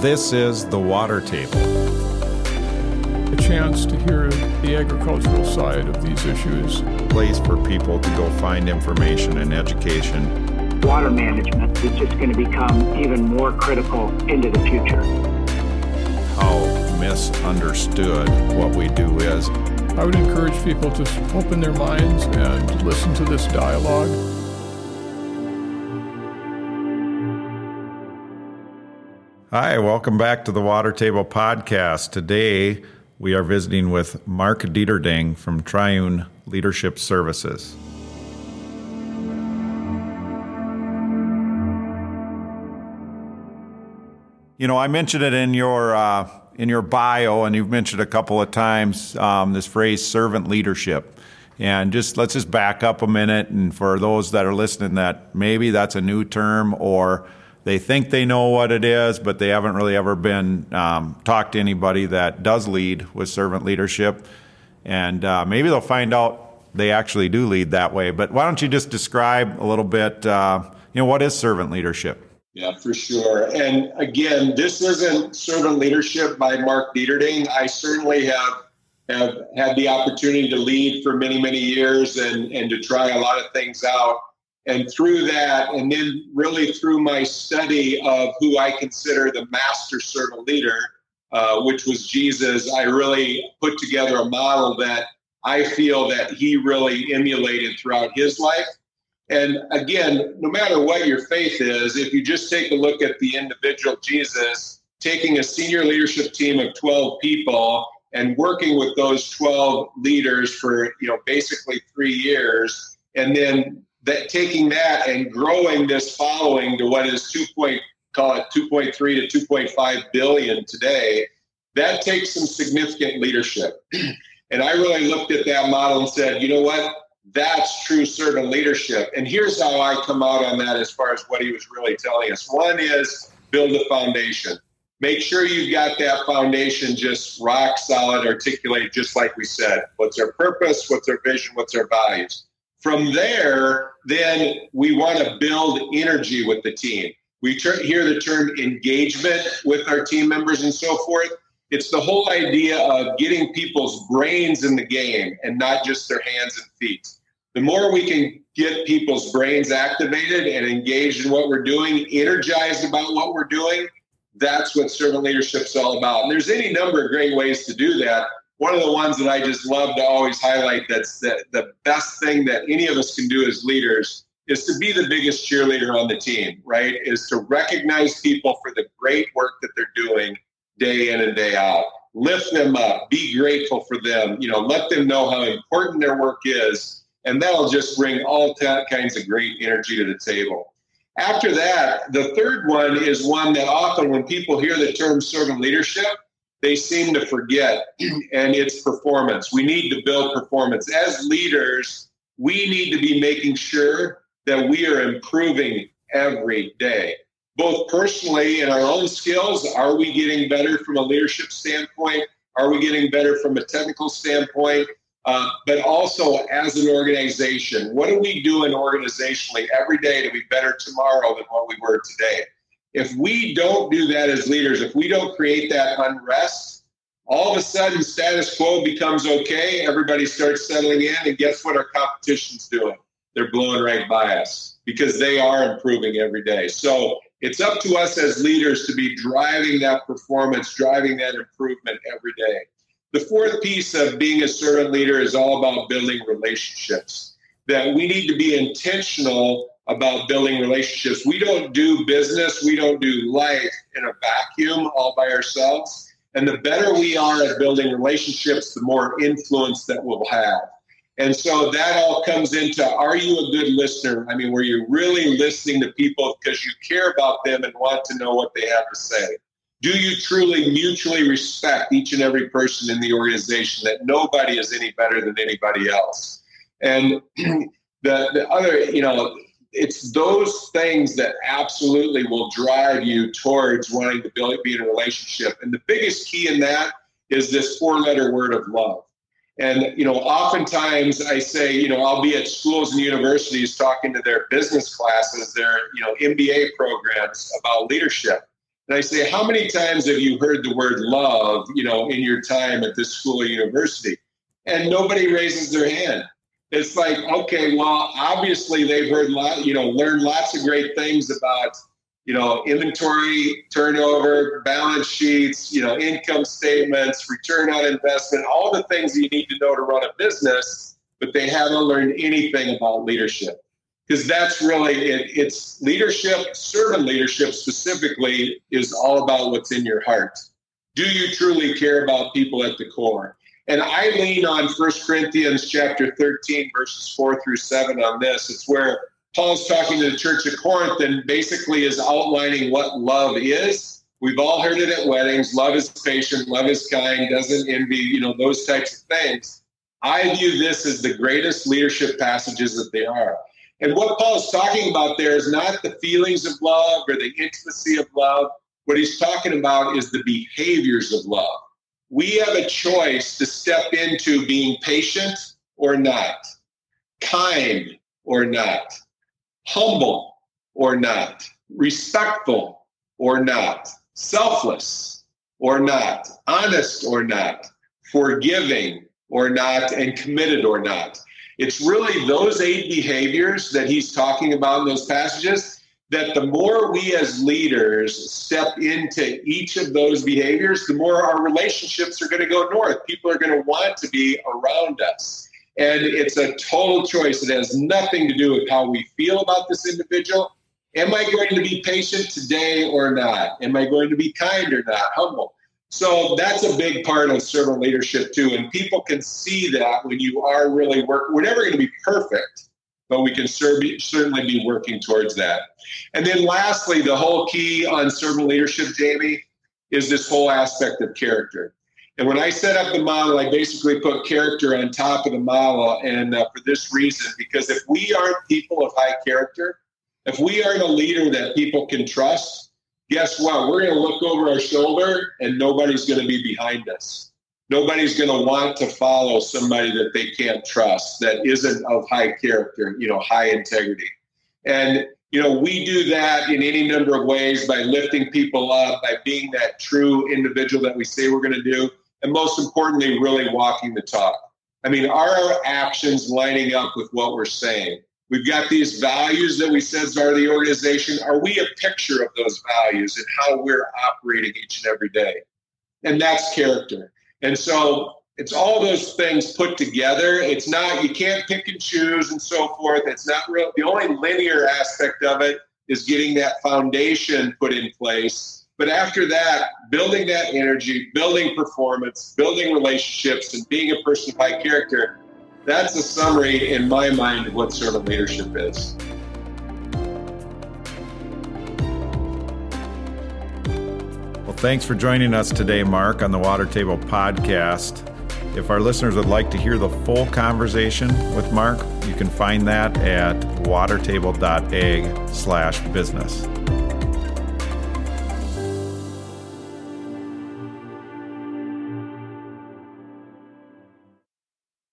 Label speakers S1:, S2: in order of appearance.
S1: This is The Water Table.
S2: A chance to hear the agricultural side of these issues.
S1: A place for people to go find information and education.
S3: Water management is just going to become even more critical into the future.
S1: How misunderstood what we do is.
S2: I would encourage people to open their minds and listen to this dialogue.
S1: Hi, welcome back to the Water Table Podcast. Today we are visiting with Mark Deterding from Triune Leadership Services. You know, I mentioned it in your uh, in your bio, and you've mentioned a couple of times um, this phrase "servant leadership." And just let's just back up a minute, and for those that are listening, that maybe that's a new term or they think they know what it is, but they haven't really ever been um, talked to anybody that does lead with servant leadership. And uh, maybe they'll find out they actually do lead that way. But why don't you just describe a little bit, uh, you know, what is servant leadership?
S4: Yeah, for sure. And again, this isn't servant leadership by Mark Deterding. I certainly have have had the opportunity to lead for many, many years and, and to try a lot of things out. And through that, and then really through my study of who I consider the master servant leader, uh, which was Jesus, I really put together a model that I feel that he really emulated throughout his life. And again, no matter what your faith is, if you just take a look at the individual Jesus, taking a senior leadership team of 12 people and working with those 12 leaders for, you know, basically three years, and then that taking that and growing this following to what is 2. Point, call it 2.3 to 2.5 billion today, that takes some significant leadership. and I really looked at that model and said, you know what? That's true servant leadership. And here's how I come out on that as far as what he was really telling us. One is build a foundation. Make sure you've got that foundation just rock solid, articulate, just like we said. What's our purpose? What's our vision? What's our values? From there, then we want to build energy with the team. We ter- hear the term engagement with our team members and so forth. It's the whole idea of getting people's brains in the game and not just their hands and feet. The more we can get people's brains activated and engaged in what we're doing, energized about what we're doing, that's what servant leadership is all about. And there's any number of great ways to do that one of the ones that I just love to always highlight that's the, the best thing that any of us can do as leaders is to be the biggest cheerleader on the team, right? Is to recognize people for the great work that they're doing day in and day out. Lift them up, be grateful for them, you know, let them know how important their work is, and that'll just bring all kinds of great energy to the table. After that, the third one is one that often when people hear the term servant leadership, they seem to forget, and it's performance. We need to build performance. As leaders, we need to be making sure that we are improving every day, both personally in our own skills. Are we getting better from a leadership standpoint? Are we getting better from a technical standpoint? Uh, but also as an organization, what are we doing organizationally every day to be better tomorrow than what we were today? If we don't do that as leaders, if we don't create that unrest, all of a sudden status quo becomes okay. Everybody starts settling in, and guess what our competition's doing? They're blowing right by us because they are improving every day. So it's up to us as leaders to be driving that performance, driving that improvement every day. The fourth piece of being a servant leader is all about building relationships. That we need to be intentional about building relationships. We don't do business, we don't do life in a vacuum all by ourselves. And the better we are at building relationships, the more influence that we'll have. And so that all comes into are you a good listener? I mean, were you really listening to people because you care about them and want to know what they have to say? Do you truly mutually respect each and every person in the organization that nobody is any better than anybody else? And the, the other, you know, it's those things that absolutely will drive you towards wanting to build, be in a relationship. And the biggest key in that is this four letter word of love. And, you know, oftentimes I say, you know, I'll be at schools and universities talking to their business classes, their, you know, MBA programs about leadership. And I say, how many times have you heard the word love, you know, in your time at this school or university? And nobody raises their hand. It's like, okay, well, obviously they've heard lot, you know, learned lots of great things about, you know, inventory turnover, balance sheets, you know, income statements, return on investment, all the things you need to know to run a business, but they haven't learned anything about leadership. Because that's really it, it's leadership servant leadership specifically is all about what's in your heart. Do you truly care about people at the core and i lean on First corinthians chapter 13 verses 4 through 7 on this. It's where paul's talking to the church of corinth and basically is outlining what love is. We've all heard it at weddings. Love is patient. Love is kind. Doesn't envy you know those types of things. I view this as the greatest leadership passages that there are. And what Paul is talking about there is not the feelings of love or the intimacy of love. What he's talking about is the behaviors of love. We have a choice to step into being patient or not, kind or not, humble or not, respectful or not, selfless or not, honest or not, forgiving or not, and committed or not. It's really those eight behaviors that he's talking about in those passages that the more we as leaders step into each of those behaviors, the more our relationships are going to go north. People are going to want to be around us. And it's a total choice. It has nothing to do with how we feel about this individual. Am I going to be patient today or not? Am I going to be kind or not? Humble. So that's a big part of servant leadership too. And people can see that when you are really work. We're never going to be perfect, but we can certainly be working towards that. And then lastly, the whole key on servant leadership, Jamie, is this whole aspect of character. And when I set up the model, I basically put character on top of the model. And uh, for this reason, because if we aren't people of high character, if we aren't a leader that people can trust, guess what? We're going to look over our shoulder and nobody's going to be behind us. Nobody's going to want to follow somebody that they can't trust, that isn't of high character, you know, high integrity. And, you know, we do that in any number of ways by lifting people up, by being that true individual that we say we're going to do. And most importantly, really walking the talk. I mean, are our actions lining up with what we're saying? We've got these values that we said are the organization. Are we a picture of those values and how we're operating each and every day? And that's character. And so it's all those things put together. It's not, you can't pick and choose and so forth. It's not real. The only linear aspect of it is getting that foundation put in place. But after that, building that energy, building performance, building relationships, and being a person of high character that's a summary in my mind of what servant leadership is.
S1: Thanks for joining us today, Mark, on the Water Table podcast. If our listeners would like to hear the full conversation with Mark, you can find that at watertable.ag slash business.